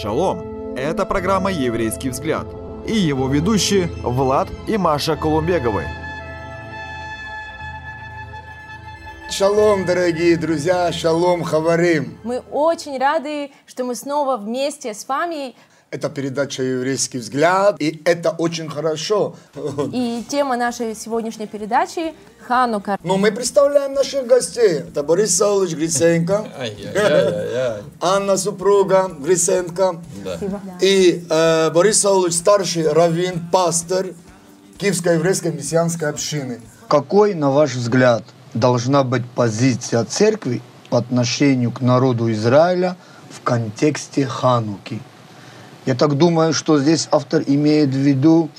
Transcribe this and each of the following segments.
Шалом! Это программа «Еврейский взгляд» и его ведущие Влад и Маша Колумбеговы. Шалом, дорогие друзья, шалом, хаварим. Мы очень рады, что мы снова вместе с вами. Это передача «Еврейский взгляд», и это очень хорошо. И тема нашей сегодняшней передачи – Ханука. Но мы представляем наших гостей. Это Борис Саулович Гриценко, Анна супруга Гриценко, и э, Борис Саулович старший раввин, пастор Киевской еврейской мессианской общины. Какой, на ваш взгляд, должна быть позиция церкви по отношению к народу Израиля в контексте Хануки? Я так думаю, что здесь автор имеет в виду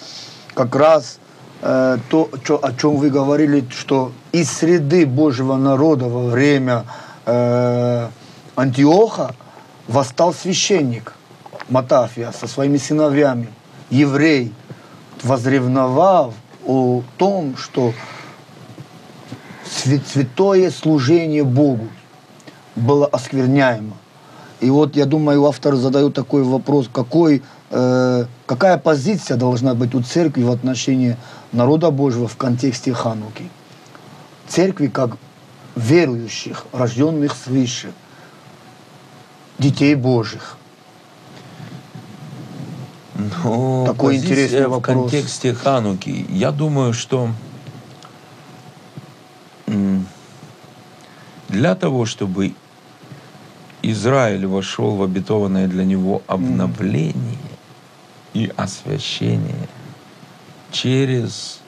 как раз э, то, чё- о чем вы говорили, что из среды Божьего народа во время э, Антиоха восстал священник Матафия со своими сыновьями, еврей, возревновав о том, что свя- святое служение Богу было оскверняемо. И вот, я думаю, автор задает такой вопрос, какой, э, какая позиция должна быть у церкви в отношении народа Божьего в контексте Хануки? Церкви как верующих, рожденных свыше, детей Божьих. Ну, Такой интересный в вопрос. контексте Хануки. Я думаю, что для того, чтобы Израиль вошел в обетованное для него обновление и освящение через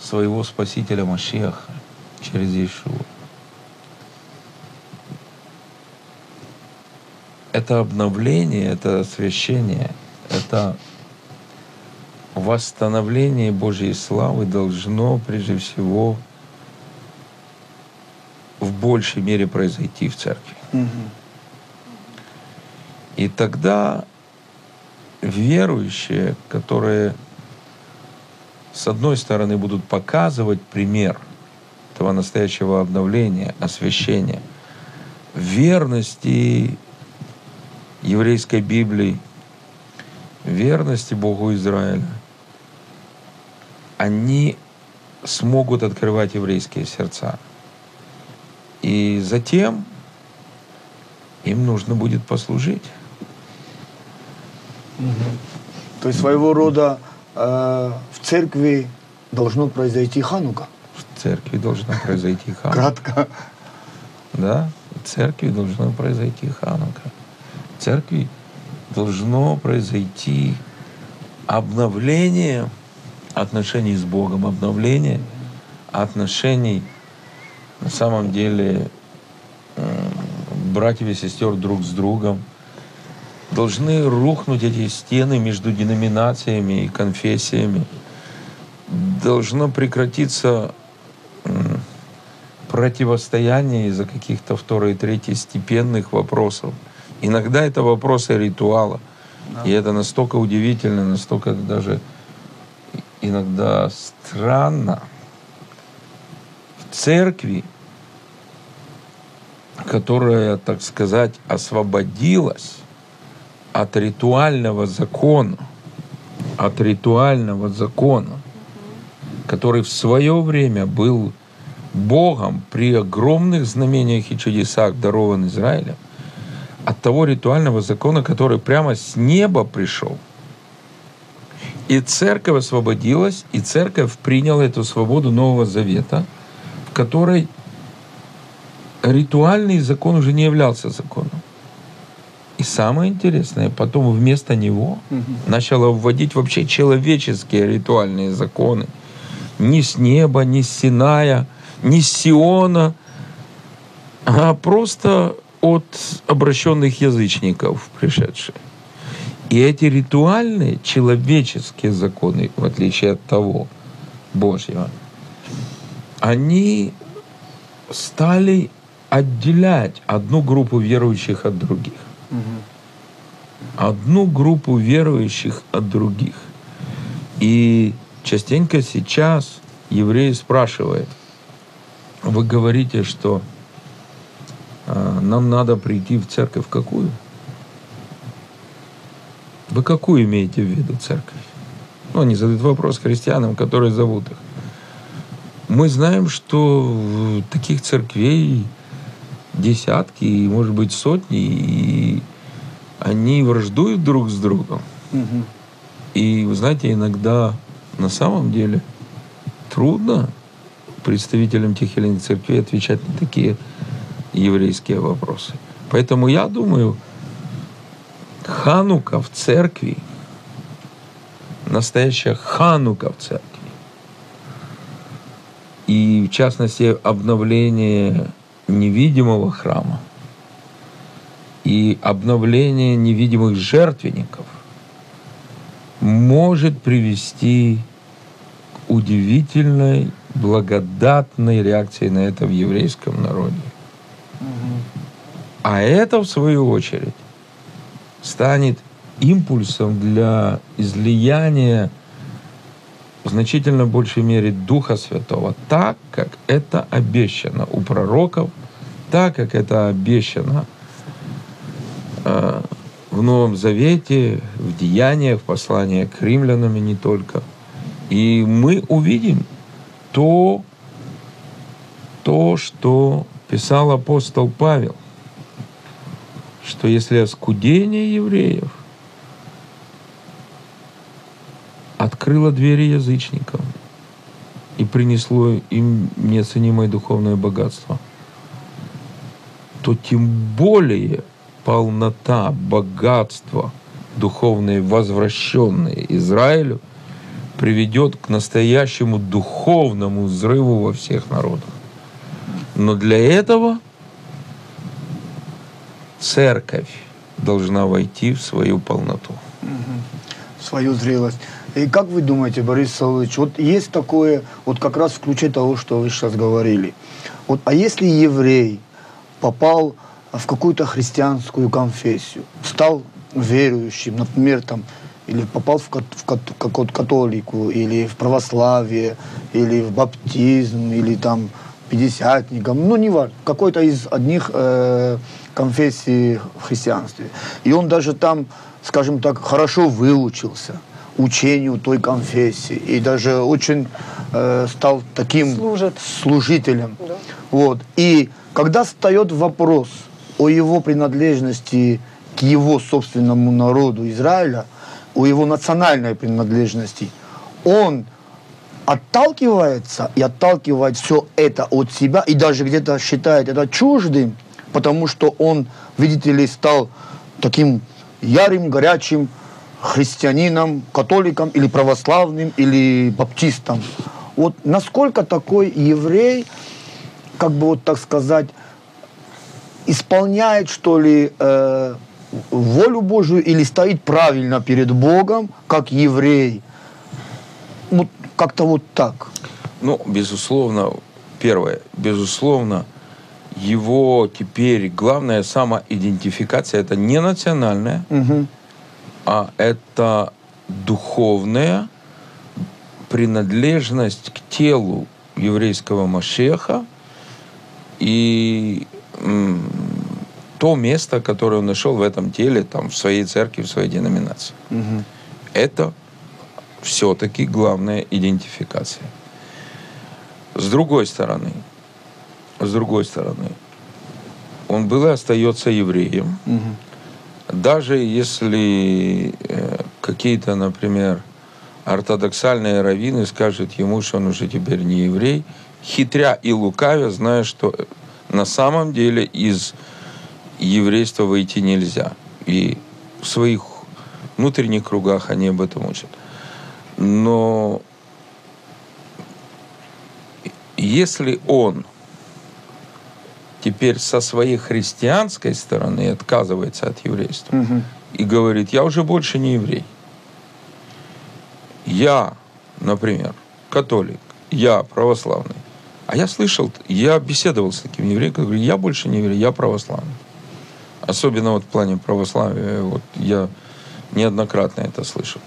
своего Спасителя Машеха, через Иешуа. Это обновление, это освящение, это восстановление Божьей славы должно прежде всего в большей мере произойти в церкви. И тогда верующие, которые с одной стороны будут показывать пример этого настоящего обновления, освящения, верности еврейской Библии, верности Богу Израиля, они смогут открывать еврейские сердца. И затем им нужно будет послужить. То есть своего рода э, в церкви должно произойти Ханука. В церкви должна произойти ханука. Кратко. Да, в церкви должно произойти ханука. В церкви должно произойти обновление отношений с Богом, обновление отношений на самом деле братьев и сестер друг с другом. Должны рухнуть эти стены между деноминациями и конфессиями. Должно прекратиться противостояние из-за каких-то второй и третьестепенных вопросов. Иногда это вопросы ритуала. И это настолько удивительно, настолько даже иногда странно. В церкви, которая, так сказать, освободилась от ритуального закона, от ритуального закона, который в свое время был Богом при огромных знамениях и чудесах дарован Израилем, от того ритуального закона, который прямо с неба пришел. И церковь освободилась, и церковь приняла эту свободу Нового Завета, в которой ритуальный закон уже не являлся законом. И самое интересное, потом вместо него начала вводить вообще человеческие ритуальные законы. Не с неба, не с Синая, не с Сиона, а просто от обращенных язычников пришедшие. И эти ритуальные человеческие законы, в отличие от того Божьего, они стали отделять одну группу верующих от других. Одну группу верующих от других. И частенько сейчас евреи спрашивают, вы говорите, что а, нам надо прийти в церковь какую? Вы какую имеете в виду церковь? Ну, они задают вопрос христианам, которые зовут их. Мы знаем, что таких церквей десятки, и, может быть, сотни, и они враждуют друг с другом. И, вы знаете, иногда на самом деле трудно представителям тех или иных церквей отвечать на такие еврейские вопросы. Поэтому я думаю, Ханука в церкви, настоящая Ханука в церкви, и в частности обновление невидимого храма и обновление невидимых жертвенников может привести к удивительной, благодатной реакции на это в еврейском народе. А это, в свою очередь, станет импульсом для излияния в значительно большей мере Духа Святого, так, как это обещано у пророков, так, как это обещано э, в Новом Завете, в Деяниях, в посланиях к римлянам и не только. И мы увидим то, то, что писал апостол Павел, что если оскудение евреев открыло двери язычникам и принесло им неоценимое духовное богатство, то тем более полнота, богатство духовное, возвращенное Израилю, приведет к настоящему духовному взрыву во всех народах. Но для этого церковь должна войти в свою полноту. Свою зрелость. И как вы думаете, Борис Савлович, вот есть такое, вот как раз в ключе того, что вы сейчас говорили. Вот, а если еврей попал в какую-то христианскую конфессию, стал верующим, например, там, или попал в, кат- в кат- какую-то католику, или в православие, или в баптизм, или там пятидесятником, ну, не важно, какой-то из одних э, конфессий в христианстве. И он даже там, скажем так, хорошо выучился учению той конфессии и даже очень э, стал таким Служит. служителем. Да. Вот. И когда встает вопрос о его принадлежности к его собственному народу Израиля, о его национальной принадлежности, он отталкивается и отталкивает все это от себя и даже где-то считает это чуждым, потому что он, видите ли, стал таким ярым, горячим христианином, католиком или православным или баптистом. Вот насколько такой еврей, как бы вот так сказать, исполняет, что ли, э, волю Божию или стоит правильно перед Богом, как еврей. Вот как-то вот так. Ну, безусловно, первое, безусловно, его теперь главная самоидентификация это не национальная, Мгм. а это духовная принадлежность к телу еврейского Машеха и м, то место, которое он нашел в этом теле, там, в своей церкви, в своей деноминации. Мгм. Это все-таки главная идентификация. С другой стороны, с другой стороны, он был и остается евреем. Мгм. Даже если э, какие-то, например, ортодоксальные раввины скажут ему, что он уже теперь не еврей, хитря и лукавя, зная, что на самом деле из еврейства выйти нельзя. И в своих внутренних кругах они об этом учат. Но если он теперь со своей христианской стороны отказывается от еврейства Мгм. и говорит, я уже больше не еврей. Я, например, католик, я православный. А я слышал, я беседовал с таким евреем, который говорит, я больше не еврей, я православный. Особенно вот в плане православия, вот я неоднократно это слышал.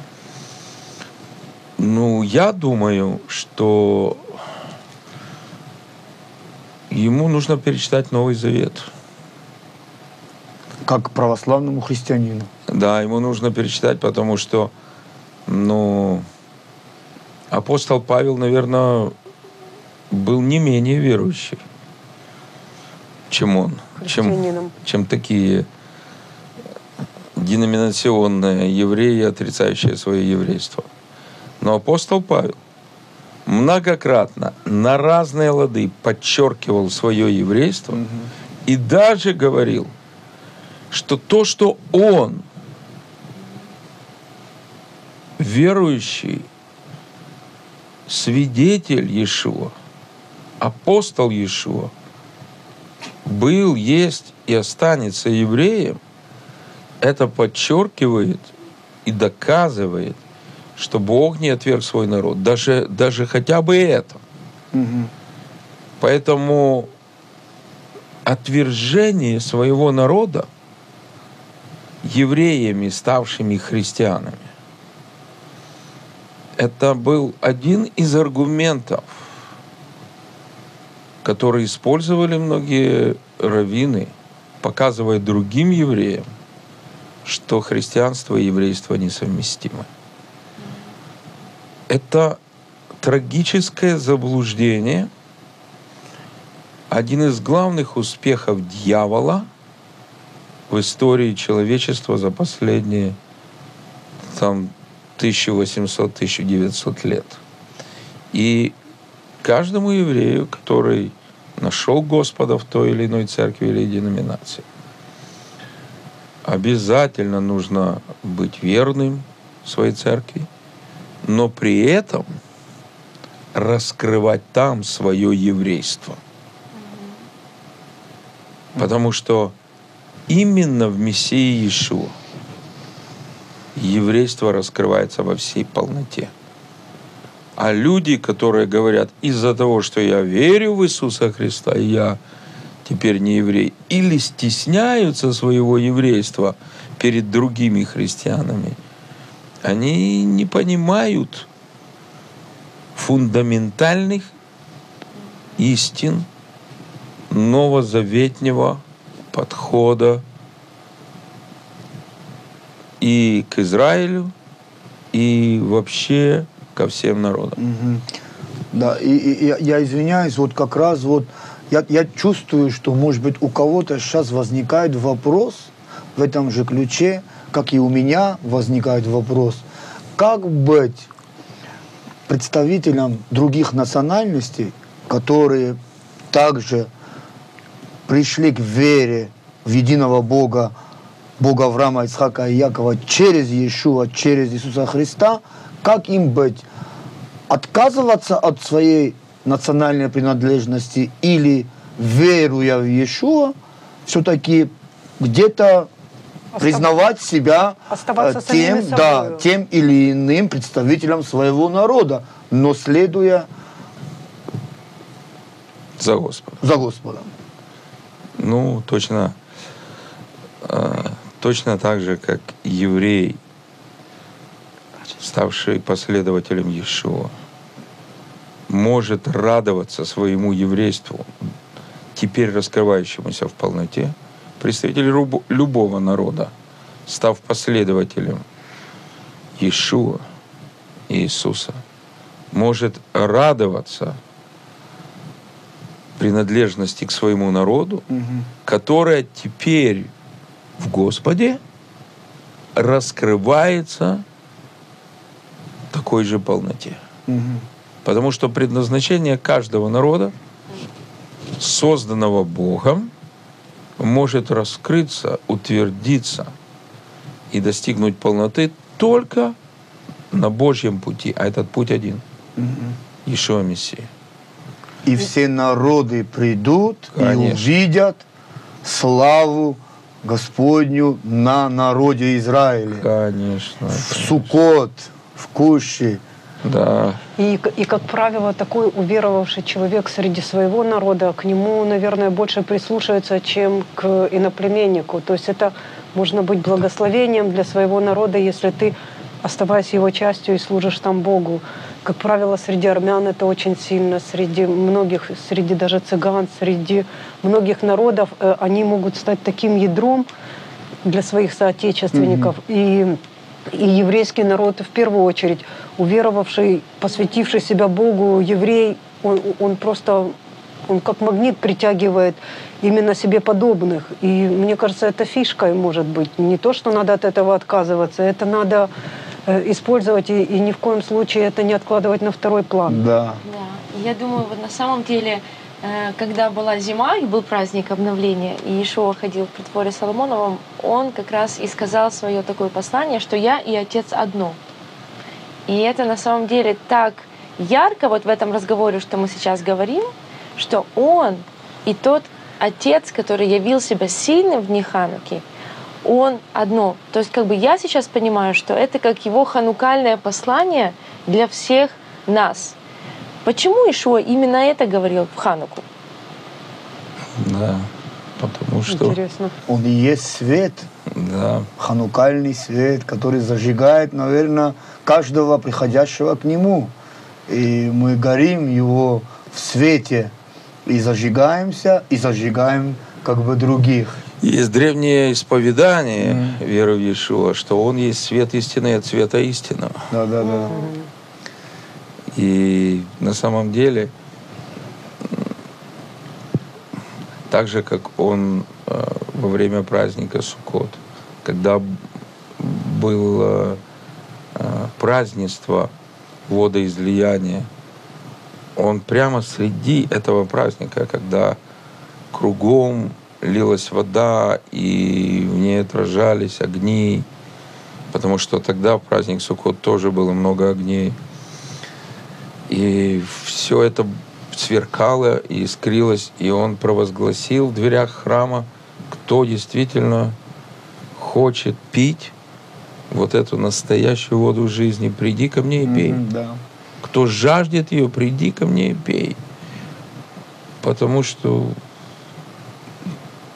Ну, я думаю, что ему нужно перечитать Новый Завет. Как православному христианину. Да, ему нужно перечитать, потому что, ну, апостол Павел, наверное, был не менее верующий, чем он, чем, чем такие деноминационные евреи, отрицающие свое еврейство. Но апостол Павел многократно на разные лады подчеркивал свое еврейство и даже говорил, что то, что он, верующий, свидетель Иешуа, апостол Иешуа, был, есть и останется евреем, это подчеркивает и доказывает, что Бог не отверг свой народ. Даже, даже хотя бы это. Поэтому отвержение своего народа евреями, ставшими христианами, это был один из аргументов, который использовали многие раввины, показывая другим евреям, что христианство и еврейство несовместимы. Это трагическое заблуждение, один из главных успехов дьявола в истории человечества за последние там 1800-1900 лет. И каждому еврею, который нашел Господа в той или иной церкви или деноминации, обязательно нужно быть верным своей церкви, но при этом раскрывать там свое еврейство. Потому что именно в Мессии Иешуа еврейство раскрывается во всей полноте. А люди, которые говорят, из-за того, что я верю в Иисуса Христа, я теперь не еврей, или стесняются своего еврейства перед другими христианами, они не понимают фундаментальных истин новозаветнего подхода и к Израилю, и вообще ко всем народам. Да, и, и- и я извиняюсь, вот как раз вот я, я чувствую, что, может быть, у кого-то сейчас возникает вопрос в этом же ключе, как и у меня возникает вопрос, как быть представителям других национальностей, которые также пришли к вере в единого Бога, Бога Авраама, Исхака и Якова через Иешуа, через Иисуса Христа, как им быть? Отказываться от своей национальной принадлежности или, веруя в Иешуа, все-таки где-то признавать себя Оставаться э, тем, да, тем или иным представителем своего народа, но следуя За Господа. за Господом. Ну, точно, э, точно так же, как еврей, ставший последователем Иешуа, может радоваться своему еврейству, теперь раскрывающемуся в полноте, представитель любого народа, став последователем Иешуа, Иисуса, может радоваться принадлежности к своему народу, которая теперь в Господе раскрывается такой же полноте. Потому что предназначение каждого народа, созданного Богом, может раскрыться, утвердиться и достигнуть полноты только на Божьем пути. А этот путь один. Ишуа Мессия. И все народы придут и Конечно. увидят славу Господню на народе Израиля. Конечно. В Сукот, в Куще. Да. И, и, как правило, такой уверовавший человек среди своего народа, к нему, наверное, больше прислушивается, чем к иноплеменнику. То есть это можно быть благословением для своего народа, если ты, оставаясь его частью и служишь там Богу. Как правило, среди армян это очень сильно, среди многих, среди даже цыган, среди многих народов э, они могут стать таким ядром, для своих соотечественников. И, и еврейский народ в первую очередь, уверовавший, посвятивший себя Богу, еврей, он, он просто он как магнит притягивает именно себе подобных. И мне кажется, это фишкой может быть. Не то, что надо от этого отказываться, это надо э, использовать и, и ни в коем случае это не откладывать на второй план. Да. Да. Я думаю, вот на самом деле, когда была зима и был праздник обновления, и Ишуа ходил в притворе Соломоновом, он как раз и сказал свое такое послание, что я и Отец одно. И это на самом деле так ярко вот в этом разговоре, что мы сейчас говорим, что он и тот отец, который явил себя сильным в дни Хануки, он одно. То есть как бы я сейчас понимаю, что это как его ханукальное послание для всех нас. Почему Ишуа именно это говорил в Хануку? Да, потому что... Интересно. Он и есть свет, Да, ханукальный свет, который зажигает, наверное, каждого приходящего к нему. И мы горим его в свете и зажигаемся, и зажигаем как бы других. Есть древнее исповедание веры в Иешуа, что Он есть свет истины от света истинного. Да, да, да. И на самом деле, так же, как Он э, во время праздника Суккот, когда было э, празднество водоизлияния, Он прямо среди этого праздника, когда кругом лилась вода, и в ней отражались огни, потому что тогда в праздник Суккот тоже было много огней. И все это сверкало и искрилось, и он провозгласил в дверях храма, кто действительно хочет пить вот эту настоящую воду жизни, приди ко мне и пей. Мгм, Да. Кто жаждет ее, приди ко мне и пей. Потому что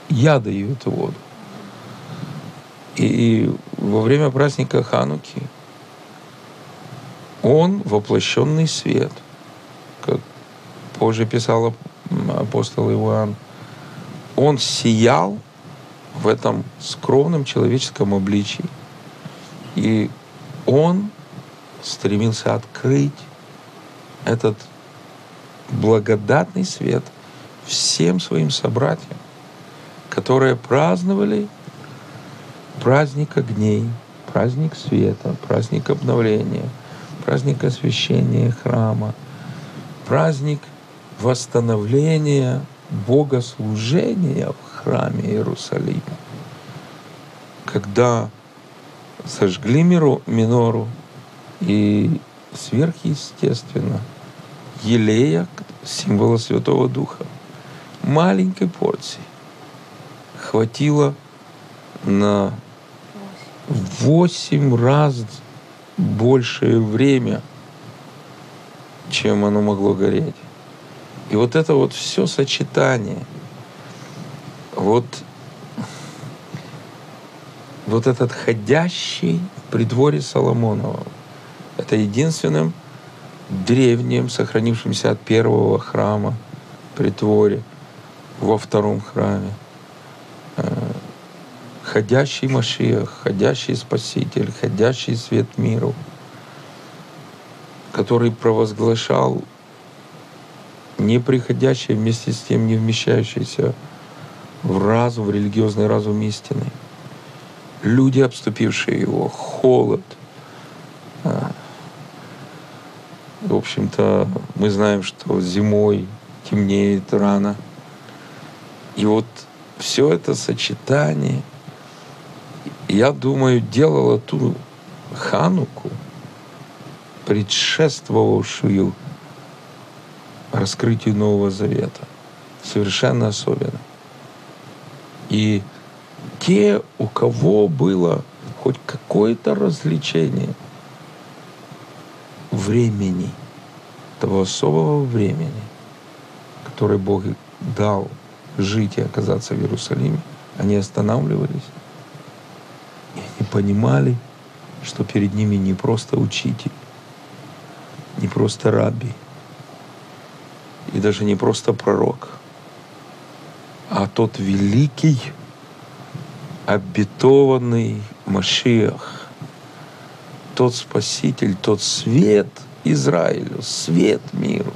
я даю эту воду. И во время праздника Хануки он воплощенный свет, как позже писал апостол Иоанн. Он сиял в этом скромном человеческом обличии. И он стремился открыть этот благодатный свет всем своим собратьям, которые праздновали праздник огней, праздник света, праздник обновления, праздник освящения храма, праздник восстановления богослужения в храме Иерусалима. Когда сожгли миру, минору и сверхъестественно елея, символа Святого Духа, маленькой порции хватило на восемь раз большее время, чем оно могло гореть. И вот это вот все сочетание, вот, вот этот ходящий в придворе Соломонова, это единственным древним, сохранившимся от первого храма притворе во втором храме. Ходящий Машиах, ходящий Спаситель, ходящий свет миру, который провозглашал неприходящее, вместе с тем не вмещающееся в разум, в религиозный разум истины. Люди, обступившие его, холод. А, В общем-то, мы знаем, что зимой темнеет рано. И вот все это сочетание, я думаю, делало ту Хануку, предшествовавшую раскрытию Нового Завета, совершенно особенно. И те, у кого было хоть какое-то развлечение времени, того особого времени, которое Бог дал жить и оказаться в Иерусалиме, они останавливались и они понимали, что перед ними не просто учитель, не просто раби, и даже не просто пророк, а тот великий обетованный Машиах, тот Спаситель, тот свет Израилю, свет миру,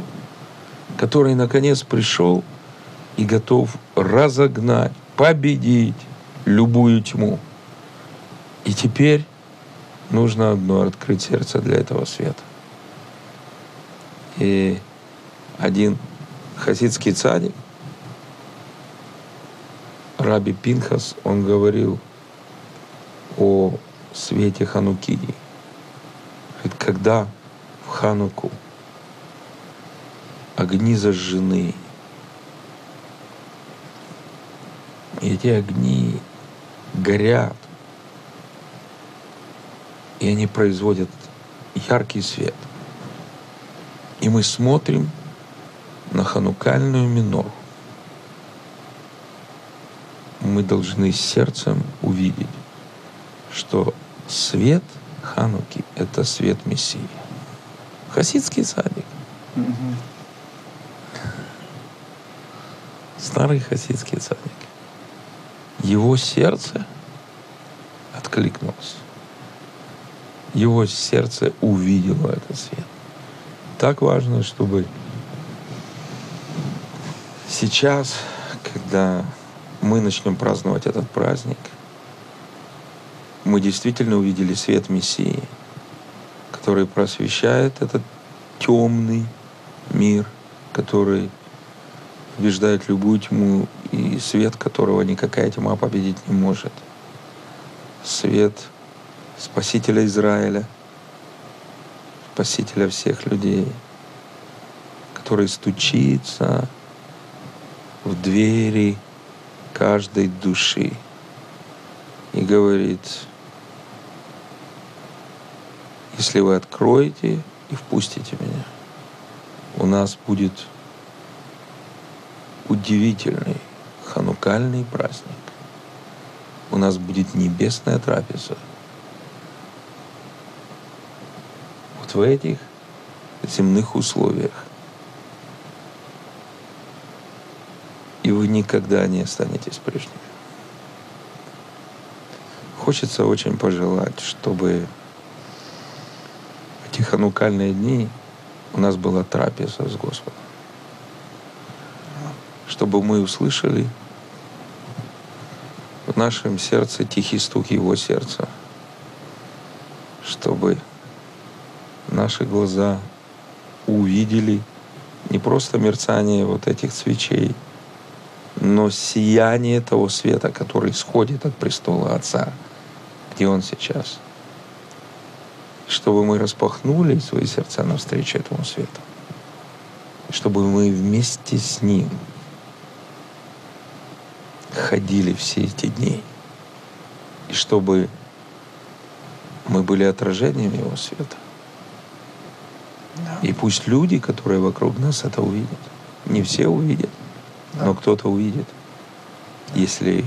который наконец пришел и готов разогнать, победить любую тьму. И теперь нужно одно — открыть сердце для этого света. И один хасидский цадик, Раби Пинхас, он говорил о свете Ханукии. Говорит, когда в Хануку огни зажжены, и эти огни горят, и они производят яркий свет. И мы смотрим на ханукальную минору. Мы должны сердцем увидеть, что свет Хануки — это свет Мессии. Хасидский садик. Старый хасидский садик. Его сердце откликнулось. Его сердце увидело этот свет. Так важно, чтобы сейчас, когда мы начнем праздновать этот праздник, мы действительно увидели свет Мессии, который просвещает этот темный мир, который побеждает любую тьму и свет которого никакая тьма победить не может. Свет Спасителя Израиля, Спасителя всех людей, который стучится в двери каждой души и говорит, если вы откроете и впустите меня, у нас будет удивительный ханукальный праздник. У нас будет небесная трапеза. Вот в этих земных условиях. И вы никогда не останетесь прежними. Хочется очень пожелать, чтобы эти ханукальные дни у нас была трапеза с Господом. Чтобы мы услышали в нашем сердце тихий стук Его сердца, чтобы наши глаза увидели не просто мерцание вот этих свечей, но сияние того света, который исходит от престола Отца, где Он сейчас. Чтобы мы распахнули свои сердца навстречу этому свету. Чтобы мы вместе с Ним ходили все эти дни. И чтобы мы были отражением Его света. Да. И пусть люди, которые вокруг нас, это увидят. Не все увидят, да. но кто-то увидит. Если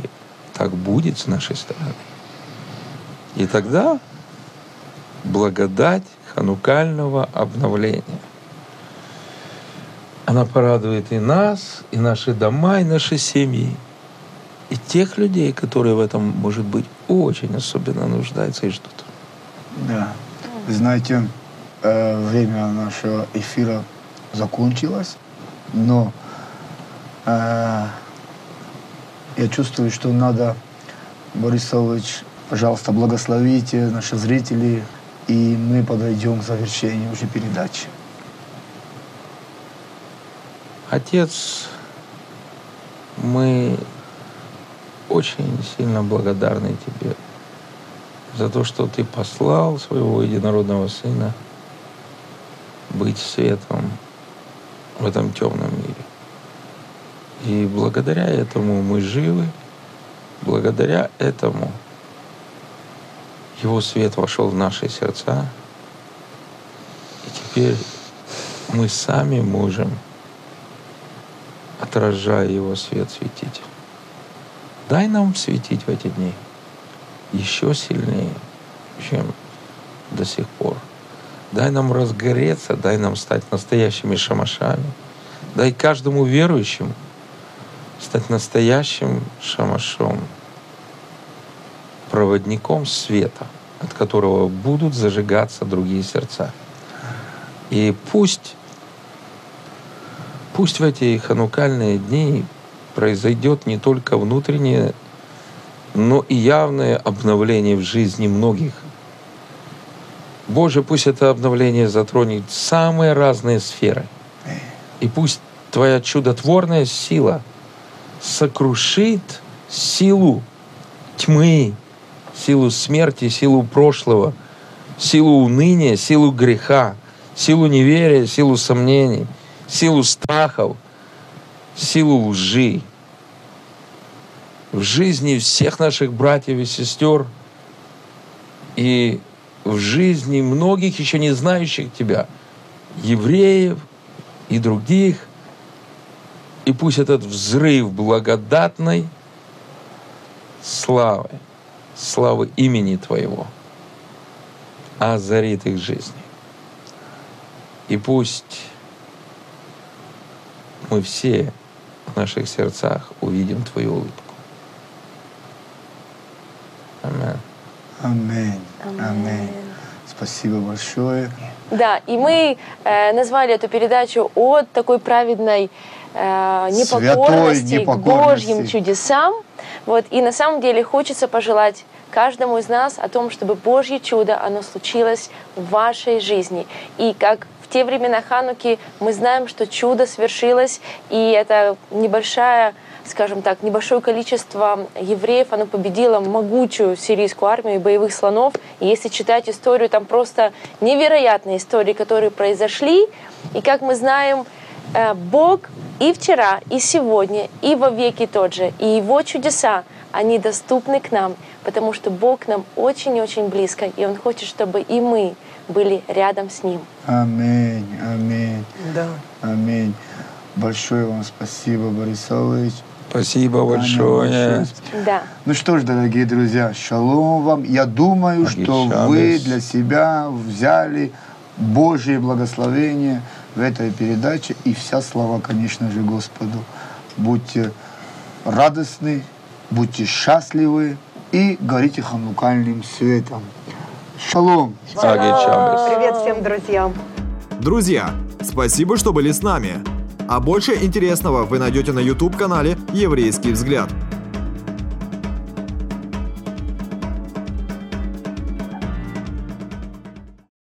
так будет с нашей стороны. И тогда благодать ханукального обновления. Она порадует и нас, и наши дома, и наши семьи и тех людей, которые в этом, может быть, очень особенно нуждаются и ждут. Да. Вы знаете, время нашего эфира закончилось, но э, я чувствую, что надо, Борис Савович, пожалуйста, благословите наших зрителей, и мы подойдем к завершению уже передачи. Отец, мы очень сильно благодарны Тебе за то, что Ты послал своего единородного Сына быть светом в этом темном мире. И благодаря этому мы живы, благодаря этому Его свет вошел в наши сердца, и теперь мы сами можем, отражая Его свет, светить. Дай нам светить в эти дни еще сильнее, чем до сих пор. Дай нам разгореться, дай нам стать настоящими шамашами. Дай каждому верующему стать настоящим шамашом. проводником света, от которого будут зажигаться другие сердца. И пусть, пусть в эти ханукальные дни произойдет не только внутреннее, но и явное обновление в жизни многих. Боже, пусть это обновление затронет самые разные сферы. И пусть Твоя чудотворная сила сокрушит силу тьмы, силу смерти, силу прошлого, силу уныния, силу греха, силу неверия, силу сомнений, силу страхов, силу лжи. В жизни всех наших братьев и сестер и в жизни многих еще не знающих Тебя, евреев и других. И пусть этот взрыв благодатной славы, славы имени Твоего озарит их жизни. И пусть мы все в наших сердцах увидим Твою улыбку. Аминь. Аминь. Аминь. Спасибо большое. Да, и мы э, назвали эту передачу от такой праведной э, непокорности, Святой к Божьим непокорности. чудесам. Вот, и на самом деле хочется пожелать каждому из нас о том, чтобы Божье чудо, оно случилось в вашей жизни. И как в те времена Хануки мы знаем, что чудо свершилось, и это небольшая скажем так, небольшое количество евреев, оно победило могучую сирийскую армию и боевых слонов. И если читать историю, там просто невероятные истории, которые произошли. И как мы знаем, э, Бог и вчера, и сегодня, и во веки тот же. И Его чудеса, они доступны к нам, потому что Бог к нам очень-очень близко, и Он хочет, чтобы и мы были рядом с Ним. Аминь. Аминь. Да. Аминь. Большое вам спасибо, Борис Олович. Спасибо большое. Да. Ну что ж, дорогие друзья, шалом вам. Я думаю, Аги что Шабес. вы для себя взяли Божье благословение в этой передаче и вся слава, конечно же, Господу. Будьте радостны, будьте счастливы и горите ханукальным светом. Шалом! Чабес. Привет всем друзьям. Друзья, спасибо, что были с нами. А больше интересного вы найдете на YouTube-канале «Еврейский взгляд».